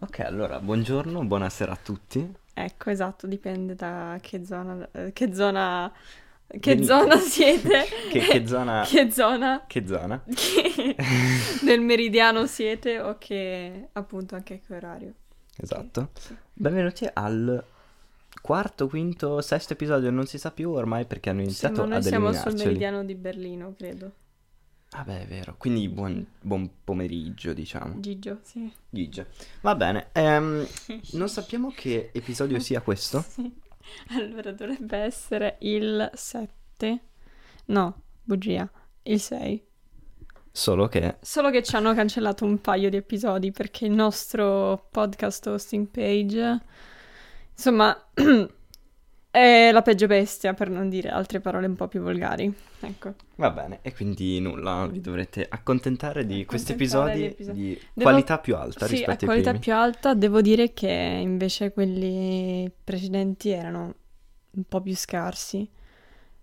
Ok, allora, buongiorno, buonasera a tutti. Ecco, esatto, dipende da che zona, che zona, che zona siete, Che, che zona... che zona Che zona? che- del meridiano siete o che appunto anche che orario. Esatto. Sì. Benvenuti al quarto, quinto, sesto episodio, non si sa più ormai perché hanno Sì, iniziato ma noi ad siamo sul meridiano di Berlino, credo. Ah beh, è vero. Quindi buon, buon pomeriggio, diciamo. Gigio, sì. Gigi. Va bene. ehm, non sappiamo che episodio sia questo. Sì. Allora dovrebbe essere il 7. No, bugia. Il 6. Solo che... Solo che ci hanno cancellato un paio di episodi perché il nostro podcast hosting page, insomma, è la peggio bestia per non dire altre parole un po' più volgari. Ecco. Va bene. E quindi nulla, vi dovrete accontentare di questi Accontentare episodi di episodi. di Devo- qualità più alta Sì, a rispetto ai qualità primi. più alta devo dire che invece quelli precedenti erano un po' più scarsi.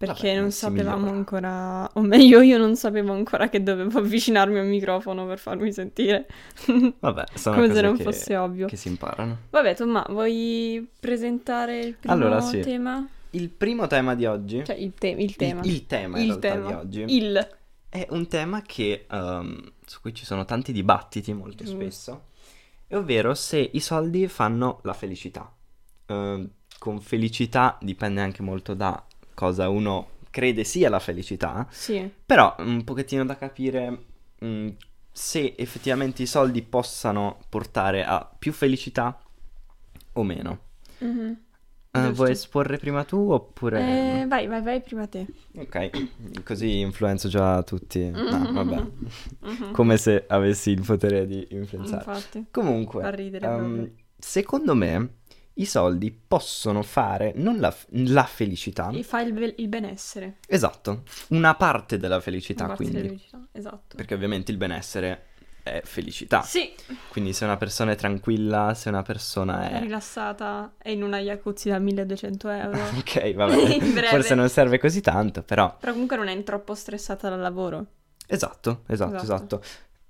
Perché Vabbè, non si sapevamo ancora, o meglio io non sapevo ancora che dovevo avvicinarmi al microfono per farmi sentire. Vabbè, sono Come se non che, fosse ovvio. che si imparano. Vabbè, Tomma, vuoi presentare il primo Allora, sì. tema? Il primo tema di oggi, Cioè, il, te- il tema. il, il tema in Il realtà tema. di oggi, Il. è un tema che, ehm, su cui ci sono tanti dibattiti molto Giusto. spesso, ovvero se i soldi fanno la felicità. Ehm, con felicità dipende anche molto da cosa uno crede sia la felicità, Sì. però un pochettino da capire mm, se effettivamente i soldi possano portare a più felicità o meno. Mhm. Eh, Giusto. vuoi esporre prima tu oppure... Eh, vai, vai, vai prima te. Ok, così influenzo già tutti. No, vabbè. Mhm. Come se avessi il potere di influenzare. Infatti. Comunque, proprio. secondo me i soldi possono fare non la, la felicità, E fa il, be- il benessere. esatto, una parte della felicità parte quindi. della felicità, Esatto. Perché ovviamente il benessere è felicità. Sì, Quindi se una persona è tranquilla, se una persona è è... rilassata, è in una jacuzzi da 1200 euro. Ok, vabbè, forse non serve così tanto, però... Però comunque non è troppo stressata dal lavoro. Esatto, esatto, Esatto. esatto.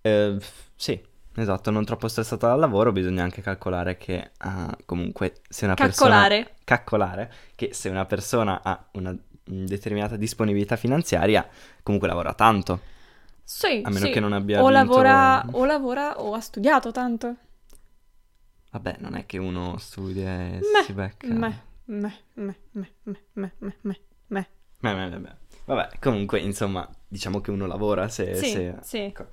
Eh, sì, esatto, non troppo stressata dal lavoro, bisogna anche calcolare che ah, comunque se una persona... Calcolare. Calcolare che se una persona ha una determinata disponibilità finanziaria, comunque lavora tanto. Sì, A meno sì. che non abbia o vinto- lavora, o lavora o ha studiato tanto. Vabbè, non è che uno studia e Meh, si becca... Me, me, me, me, me, me, me, me, me. Beh, beh, beh, beh. Vabbè, comunque, insomma, diciamo che uno lavora se... Sì, se- sì. ecco.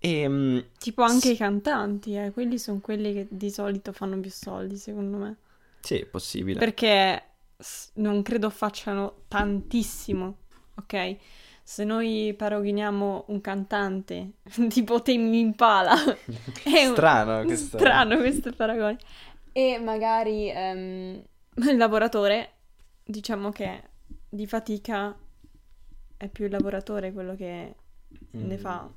E, Tipo anche S- i cantanti, eh. Quelli sono quelli che di solito fanno più soldi, secondo me. sì, è possibile. Perché non credo facciano tantissimo, ok? Se noi paragoniamo un cantante tipo Tame Impala, è un- Strano questo. strano questo paragone, e magari ehm, il lavoratore, diciamo che di fatica è più il lavoratore quello che ne Mm. fa.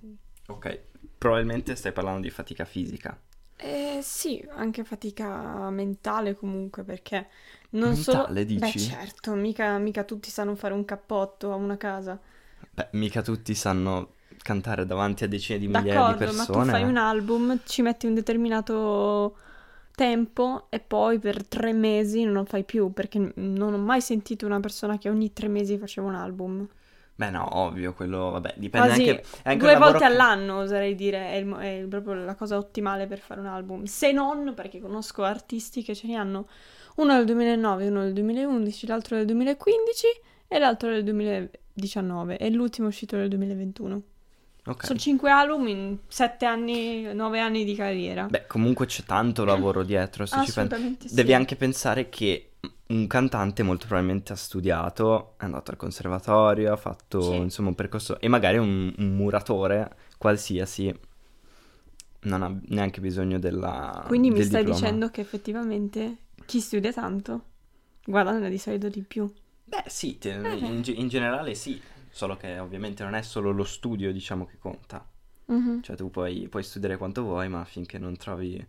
Ok, probabilmente stai parlando di fatica fisica. Eh, sì, anche fatica mentale comunque, perché non solo... Mentale, dici? Beh, certo, mica, mica tutti sanno fare un cappotto a una casa. Beh, mica tutti sanno cantare davanti a decine di migliaia di D'accordo, ma persone. tu fai un album, ci metti un determinato tempo e poi per tre mesi non lo fai più, perché non ho mai sentito una persona che ogni tre mesi faceva un album. Beh, no, ovvio, quello, vabbè, dipende Quasi anche... anche due volte che- all'anno, oserei dire, è, il è proprio la cosa ottimale per fare un album. Se non, perché conosco artisti che ce ne hanno uno del 2009, uno del 2011, l'altro del 2015 e l'altro del 2019 e l'ultimo è uscito nel 2021. Ok. Sono cinque album in sette anni, nove anni di carriera. Beh, comunque c'è tanto lavoro dietro, se ci pensi. Assolutamente sì. Devi anche pensare che un cantante molto probabilmente ha studiato, è andato al conservatorio, ha fatto Sì. insomma un percorso e magari un, un muratore qualsiasi non ha neanche bisogno della Quindi mi stai diploma. dicendo che effettivamente chi studia tanto guadagna di solito di più. Beh, sì, te- Eh. in, in generale sì, solo che ovviamente non è solo lo studio, diciamo, che conta. Mhm. Cioè tu puoi, puoi studiare quanto vuoi, ma finché non trovi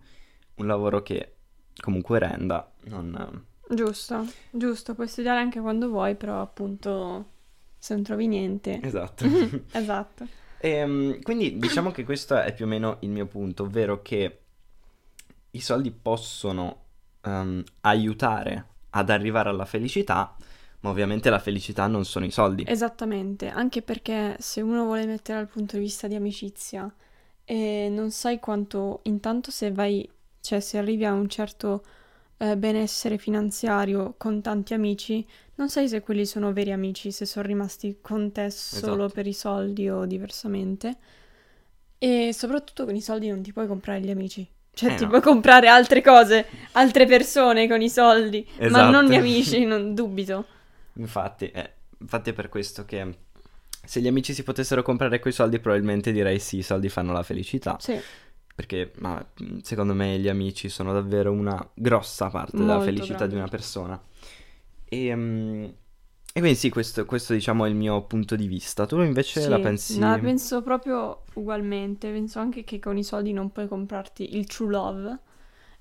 un lavoro che comunque renda, non... Giusto, giusto, puoi studiare anche quando vuoi, però appunto se non trovi niente. Esatto. Esatto. Ehm, quindi diciamo che questo è più o meno il mio punto, ovvero che i soldi possono ehm, aiutare ad arrivare alla felicità, ma ovviamente la felicità non sono i soldi. Esattamente, anche perché se uno vuole mettere dal punto di vista di amicizia e non sai quanto, intanto se vai, cioè se arrivi a un certo eh, benessere finanziario con tanti amici, non sai se quelli sono veri amici, se sono rimasti con te solo Esatto. per i soldi o diversamente. E soprattutto con i soldi non ti puoi comprare gli amici. Cioè, Eh, ti no. puoi comprare altre cose, altre persone con i soldi, ma Esatto. non gli amici, non dubito. Infatti, eh, infatti è per questo che se gli amici si potessero comprare quei soldi, probabilmente direi sì, i soldi fanno la felicità. Sì, Perché ma, mh, secondo me gli amici sono davvero una grossa parte della Molto felicità grande. di una persona. E, mm, e quindi sì, questo, questo diciamo è il mio punto di vista. Tu invece sì. la pensi... No, penso proprio ugualmente. Penso anche che con i soldi non puoi comprarti il true love.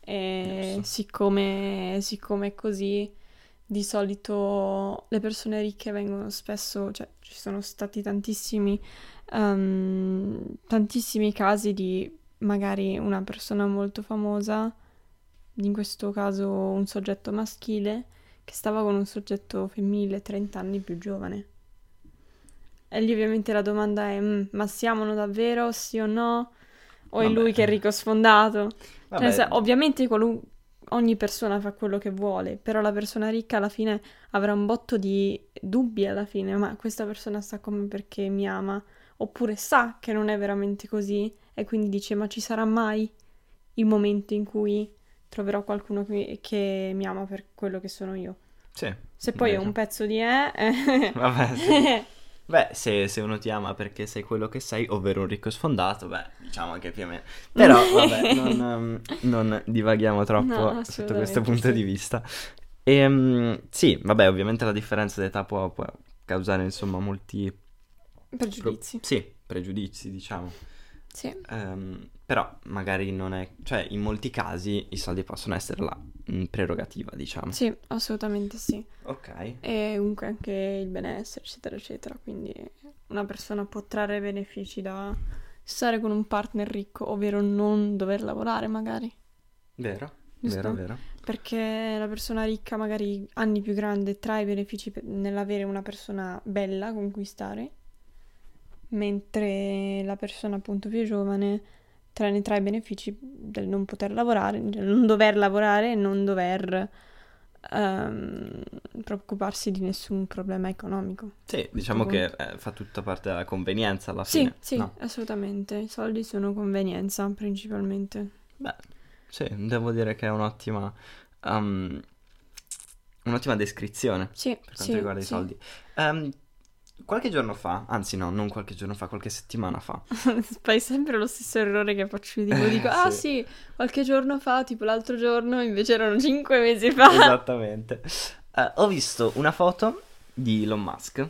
E siccome, siccome è così, di solito le persone ricche vengono spesso, cioè ci sono stati tantissimi, ehm, tantissimi casi di magari una persona molto famosa, in questo caso un soggetto maschile, che stava con un soggetto femminile 30 anni più giovane. E lì ovviamente la domanda è, "Mm, ma siamo davvero, sì o no? O è Vabbè. lui che è ricco sfondato? Cioè, ovviamente qualun- ogni persona fa quello che vuole, però la persona ricca alla fine avrà un botto di dubbi alla fine, ma questa persona sta con me perché mi ama, oppure sa che non è veramente così e quindi dice, ma ci sarà mai il momento in cui troverò qualcuno che, che mi ama per quello che sono io? Sì, Se poi è vero. un pezzo di eh, Vabbè, sì. Beh, se, se uno ti ama perché sei quello che sei, ovvero un ricco sfondato, beh, diciamo che più o meno. Però, vabbè, non, um, non divaghiamo troppo No, sotto questo punto sì. di vista. E, um, sì, vabbè, ovviamente la differenza d'età può, può causare, insomma, molti... pro- pregiudizi. sì, pregiudizi, diciamo. Sì. Ehm, però magari non è... Cioè, in molti casi i soldi possono essere la mm, prerogativa, diciamo. Sì, assolutamente sì. Ok. E comunque anche il benessere, eccetera, eccetera. Quindi una persona può trarre benefici da stare con un partner ricco, ovvero non dover lavorare magari. Vero, Giusto? vero, vero. Perché la persona ricca, magari anni più grande, trae benefici nell'avere una persona bella con cui stare, mentre la persona appunto più giovane ne trae benefici del non poter lavorare, del non dover lavorare e non dover ehm, preoccuparsi di nessun problema economico. Sì, diciamo che eh, fa tutta parte della convenienza alla Sì, fine. sì, no? assolutamente. I soldi sono convenienza principalmente. Beh, sì, devo dire che è un'ottima, um, un'ottima descrizione Sì, per quanto sì, riguarda i soldi. Ehm, qualche giorno fa, anzi no, non qualche giorno fa, qualche settimana fa. Fai sempre lo stesso errore che faccio io. Dico, ah Sì. sì, qualche giorno fa, tipo l'altro giorno, invece erano cinque mesi fa. Esattamente. Eh, ho visto una foto di Elon Musk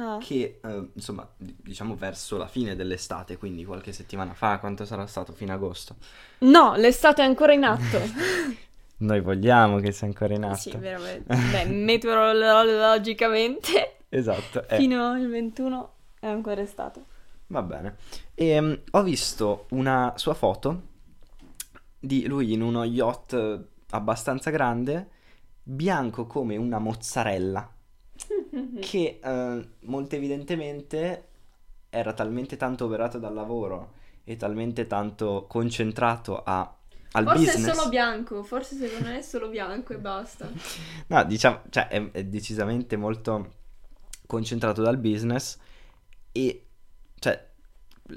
Ah, che, eh, insomma, diciamo verso la fine dell'estate, quindi qualche settimana fa, quanto sarà stato fino agosto. No, l'estate è ancora in atto. Noi vogliamo che sia ancora in atto. Sì, veramente. Beh, meteorologicamente, Esatto. eh. fino al 21 è ancora estate. Va bene. E, ho visto una sua foto di lui in uno yacht abbastanza grande, bianco come una mozzarella, che eh, molto evidentemente era talmente tanto operato dal lavoro e talmente tanto concentrato a- al Forse business. è solo bianco, forse secondo me è solo bianco e basta. No, diciamo, cioè è, è decisamente molto concentrato dal business e cioè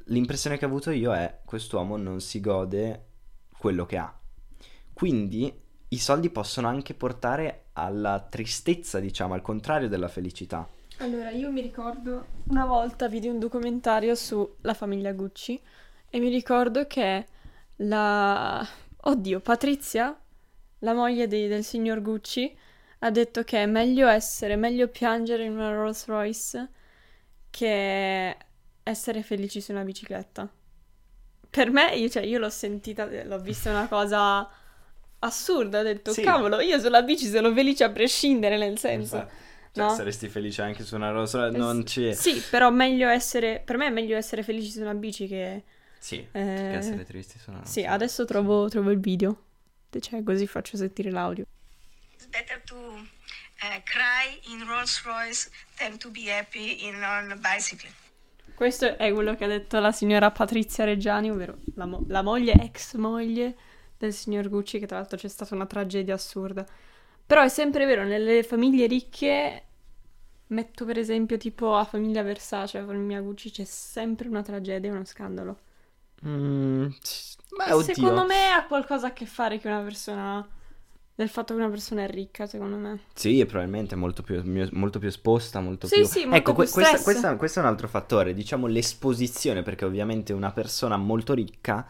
l'impressione che ho avuto io è quest'uomo non si gode quello che ha. Quindi i soldi possono anche portare alla tristezza, diciamo, al contrario della felicità. Allora, io mi ricordo una volta vidi un documentario sulla famiglia Gucci e mi ricordo che la... Oddio, Patrizia, la moglie di- del signor Gucci, ha detto che è meglio essere, meglio piangere in una Rolls Royce che essere felici su una bicicletta. Per me, io, cioè, io l'ho sentita, l'ho vista una cosa assurda, ho detto, Sì. cavolo, io sulla bici sono felice a prescindere, nel senso... Infatti, cioè, no? saresti felice anche su una Rolls Royce, non c'è. Sì, però meglio essere, per me è meglio essere felici su una bici che Sì, Eh, perché essere tristi sono... Sì, sono- adesso trovo, trovo il video. Cioè, così faccio sentire l'audio. Better to uh, cry in Rolls Royce than to be happy in on a bicycle. Questo è quello che ha detto la signora Patrizia Reggiani, ovvero la, mo- la moglie, ex moglie del signor Gucci, che tra l'altro c'è stata una tragedia assurda. Però è sempre vero, nelle famiglie ricche, metto per esempio tipo la famiglia Versace, la famiglia Gucci, c'è sempre una tragedia e uno scandalo. Mm, Beh, oddio. secondo me ha qualcosa a che fare che una persona... del fatto che una persona è ricca, secondo me. Sì, è probabilmente molto più, molto più esposta, molto Sì, più... sì, molto ecco, più que- questa- questa- questo è un altro fattore, diciamo l'esposizione, perché ovviamente una persona molto ricca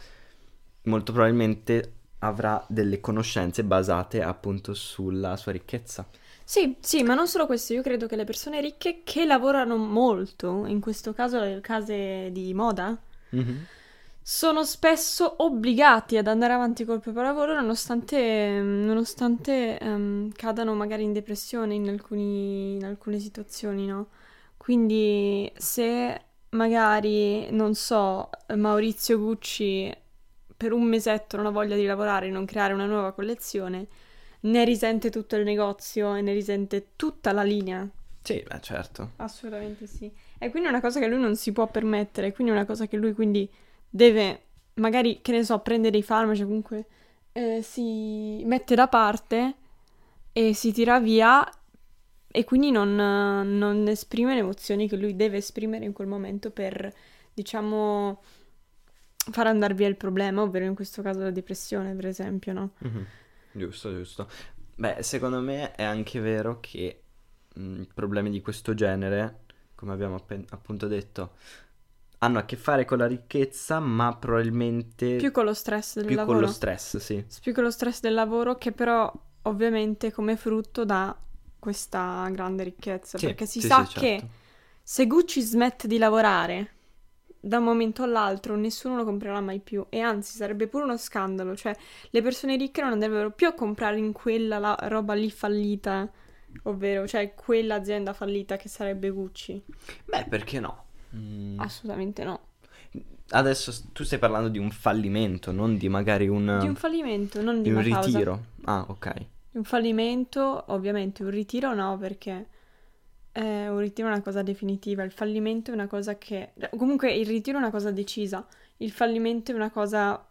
molto probabilmente avrà delle conoscenze basate appunto sulla sua ricchezza. Sì, sì, ma non solo questo, io credo che le persone ricche che lavorano molto, in questo caso le case di moda, Mhm. Sono spesso obbligati ad andare avanti col proprio lavoro nonostante, nonostante ehm, cadano magari in depressione in alcuni- in alcune situazioni, no? Quindi se magari, non so, Maurizio Gucci per un mesetto non ha voglia di lavorare e non creare una nuova collezione, ne risente tutto il negozio e ne risente tutta la linea. Sì, beh, certo. Assolutamente sì. E quindi è una cosa che lui non si può permettere, quindi è una cosa che lui quindi deve, magari, che ne so, prendere dei farmaci, comunque eh, si mette da parte e si tira via e quindi non, non esprime le emozioni che lui deve esprimere in quel momento per, diciamo, far andare via il problema, ovvero in questo caso la depressione, per esempio, no? Mhm. Giusto, giusto. Beh, secondo me è anche vero che mh, problemi di questo genere, come abbiamo appen- appunto detto, hanno a che fare con la ricchezza, ma probabilmente Più con lo stress del più lavoro. con lo stress, sì. più che lo stress del lavoro che però ovviamente come frutto dà questa grande ricchezza Sì, perché si sì, sa sì, che certo. se Gucci smette di lavorare da un momento all'altro nessuno lo comprerà mai più e anzi sarebbe pure uno scandalo cioè le persone ricche non andrebbero più a comprare in quella la- roba lì fallita ovvero cioè quell'azienda fallita che sarebbe Gucci Beh, perché no? Mm, assolutamente no Adesso tu stai parlando di un fallimento, non di magari un, di un fallimento non di, di un causa. ritiro. Ah, ok. Un fallimento, ovviamente, un ritiro no, perché eh, un ritiro è una cosa definitiva, il fallimento è una cosa che... Comunque il ritiro è una cosa decisa, il fallimento è una cosa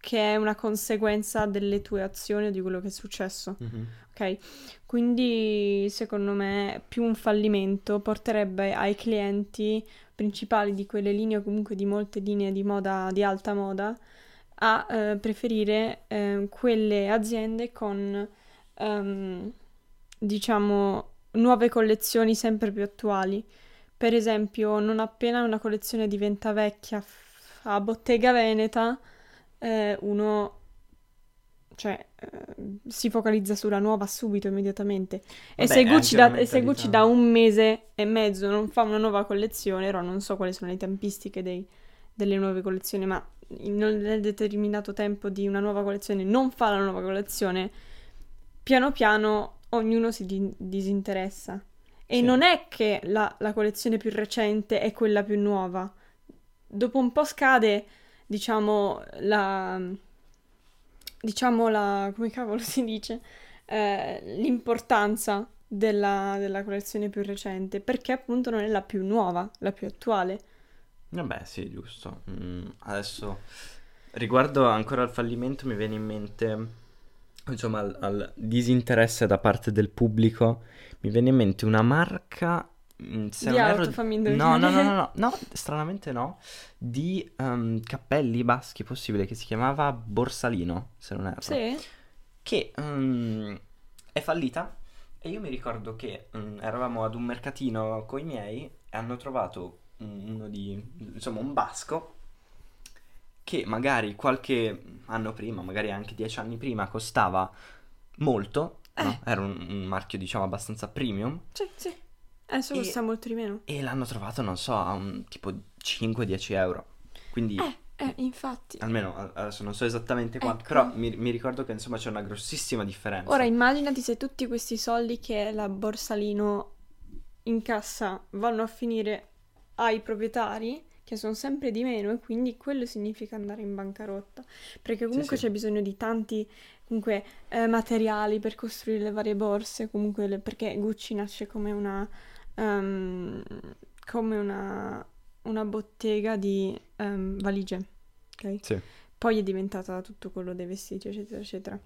che è una conseguenza delle tue azioni o di quello che è successo, Mhm. ok? Quindi secondo me più un fallimento porterebbe ai clienti principali di quelle linee o comunque di molte linee di moda, di alta moda, a eh, preferire eh, quelle aziende con, ehm, diciamo, nuove collezioni sempre più attuali. Per esempio, non appena una collezione diventa vecchia a Bottega Veneta, eh, uno, cioè, eh, si focalizza sulla nuova subito, immediatamente. E Vabbè, se è Gucci, da, e se Gucci da un mese e mezzo non fa una nuova collezione, ora non so quali sono le tempistiche dei- delle nuove collezioni, ma nel determinato tempo di una nuova collezione non fa la nuova collezione, piano piano ognuno si di- disinteressa. E Sì. non è che la, la collezione più recente è quella più nuova. Dopo un po' scade, diciamo, la... diciamo la... come cavolo si dice? Eh, l'importanza della, della collezione più recente, perché appunto non è la più nuova, la più attuale. Vabbè, sì, giusto. Mm, adesso, riguardo ancora al fallimento, mi viene in mente, insomma, al, al disinteresse da parte del pubblico, mi viene in mente una marca, se Di non erro- auto, fammi No, no, indovinare. no, no, no, no, stranamente no, di ehm, cappelli baschi, possibile, che si chiamava Borsalino, se non erro Sì? che mm, è fallita e io mi ricordo che mm, eravamo ad un mercatino con i miei e hanno trovato un- uno di, insomma, un basco che magari qualche anno prima, magari anche dieci anni prima, costava molto, no? Eh. Era un, un marchio, diciamo, abbastanza premium Sì, sì. Adesso E- costa molto di meno. e l'hanno trovato, non so, a un tipo 5-10 euro. Quindi... Eh, eh, infatti. Almeno adesso non so esattamente quanto, Ecco. però mi, mi ricordo che insomma c'è una grossissima differenza. Ora immaginati se tutti questi soldi che la Borsalino incassa vanno a finire ai proprietari che sono sempre di meno e quindi quello significa andare in bancarotta, perché comunque sì. c'è bisogno di tanti comunque eh, materiali per costruire le varie borse, comunque le- perché Gucci nasce come una ehm, come una, una bottega di ehm, valigie, ok? Sì. Poi è diventata tutto quello dei vestiti, eccetera, eccetera.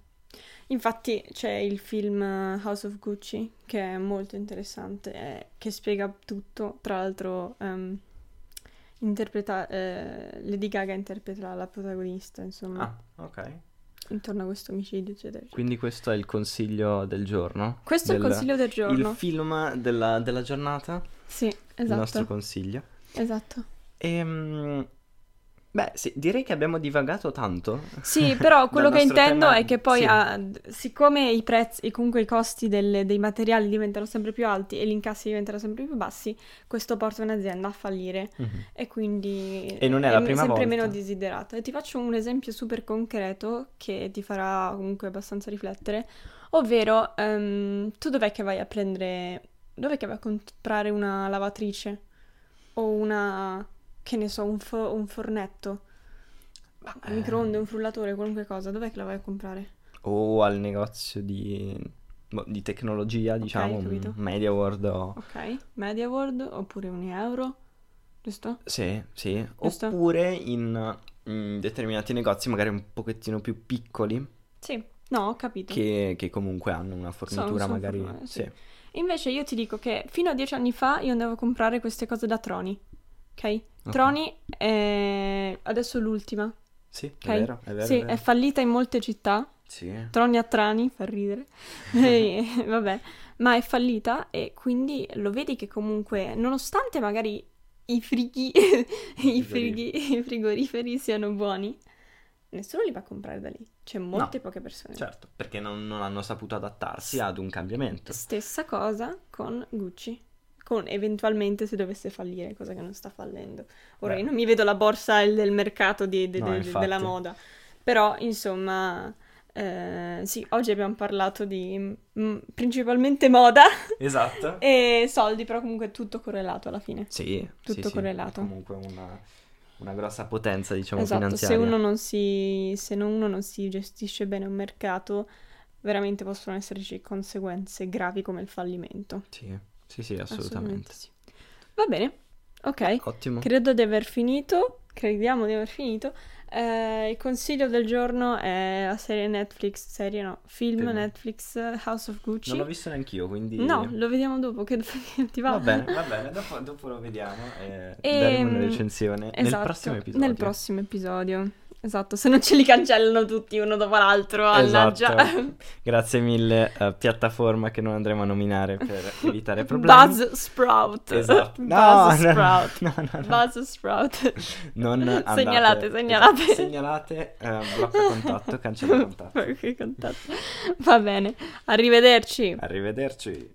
Infatti c'è il film House of Gucci che è molto interessante, eh, che spiega tutto. Tra l'altro, ehm, interpreta- eh, Lady Gaga interpreta la protagonista, insomma, Ah, ok. Intorno a questo omicidio, eccetera. Quindi questo è il consiglio del giorno? Questo è il Del- consiglio del giorno. Il film della, della giornata? Sì, Il nostro esatto. consiglio. Esatto. Ehm, beh, sì, direi che abbiamo divagato tanto. Sì, però quello che intendo tema- è che poi, sì. ah, siccome i prezzi, comunque i costi del- dei materiali diventano sempre più alti e gli incassi diventano sempre più bassi, questo porta un'azienda a fallire Mhm. e quindi E non è la me- prima sempre volta. meno desiderata. E ti faccio un esempio super concreto che ti farà comunque abbastanza riflettere, ovvero ehm, tu dov'è che vai a prendere, dov'è che vai a comprare una lavatrice o una, che ne so, un, fo- un fornetto? Ma, Un microonde, un frullatore, qualunque cosa, dov'è che la vai a comprare? O al negozio di, boh, di tecnologia, diciamo, un capito. Media World o... Ok, Media World oppure un euro, giusto? Sì, sì. Giusto. Oppure in, in determinati negozi, magari un pochettino più piccoli, Sì, no, ho capito. che, che comunque hanno una fornitura sono magari... formati, sì. sì. Invece io ti dico che fino a dieci anni fa io andavo a comprare queste cose da Troni, ok? Ok. Troni è adesso l'ultima, Sì, ok? è vero, è vero. Sì, è vero. è fallita in molte città, Sì. Troni a Trani, fa ridere, E, vabbè, ma è fallita e quindi lo vedi che comunque, nonostante magari i frighi, i, frighi, i frigoriferi siano buoni, nessuno li va a comprare da lì, c'è molte poche persone. Certo, perché non, non hanno saputo adattarsi ad un cambiamento. Stessa cosa con Gucci. Con eventualmente se dovesse fallire, cosa che non sta fallendo. Ora Beh. io non mi vedo la borsa del mercato di- de- No, de- della moda. Però, insomma, eh, sì, oggi abbiamo parlato di mm, principalmente moda Esatto. e soldi, però comunque tutto correlato alla fine. Sì, Tutto sì, sì, correlato. è comunque una, una grossa potenza, diciamo, esatto, se finanziaria. uno non si, se uno non si gestisce bene un mercato, veramente possono esserci conseguenze gravi come il fallimento. Sì, sì, sì, assolutamente. sì. Va bene, ok. Ottimo. Credo di aver finito. Crediamo di aver finito. Eh, il consiglio del giorno è la serie Netflix, serie no, film Film. Netflix House of Gucci. Non l'ho visto neanch'io, quindi... No, lo vediamo dopo, che ti va? Va bene, va bene, dopo, dopo lo vediamo e, Ehm, daremo una recensione nel Esatto, prossimo episodio. Nel prossimo episodio. Esatto, se non ce li cancellano tutti uno dopo l'altro, mannaggia. Esatto. Grazie mille, eh, piattaforma che non andremo a nominare per evitare problemi. Buzz Sprout. Esatto. No, Buzz no, Sprout. no, no, no. Buzz Sprout. Non andate- Segnalate, segnalate. esatto, segnalate, eh, blocca contatto, cancella contatto. Che contatto. Va bene, arrivederci. Arrivederci.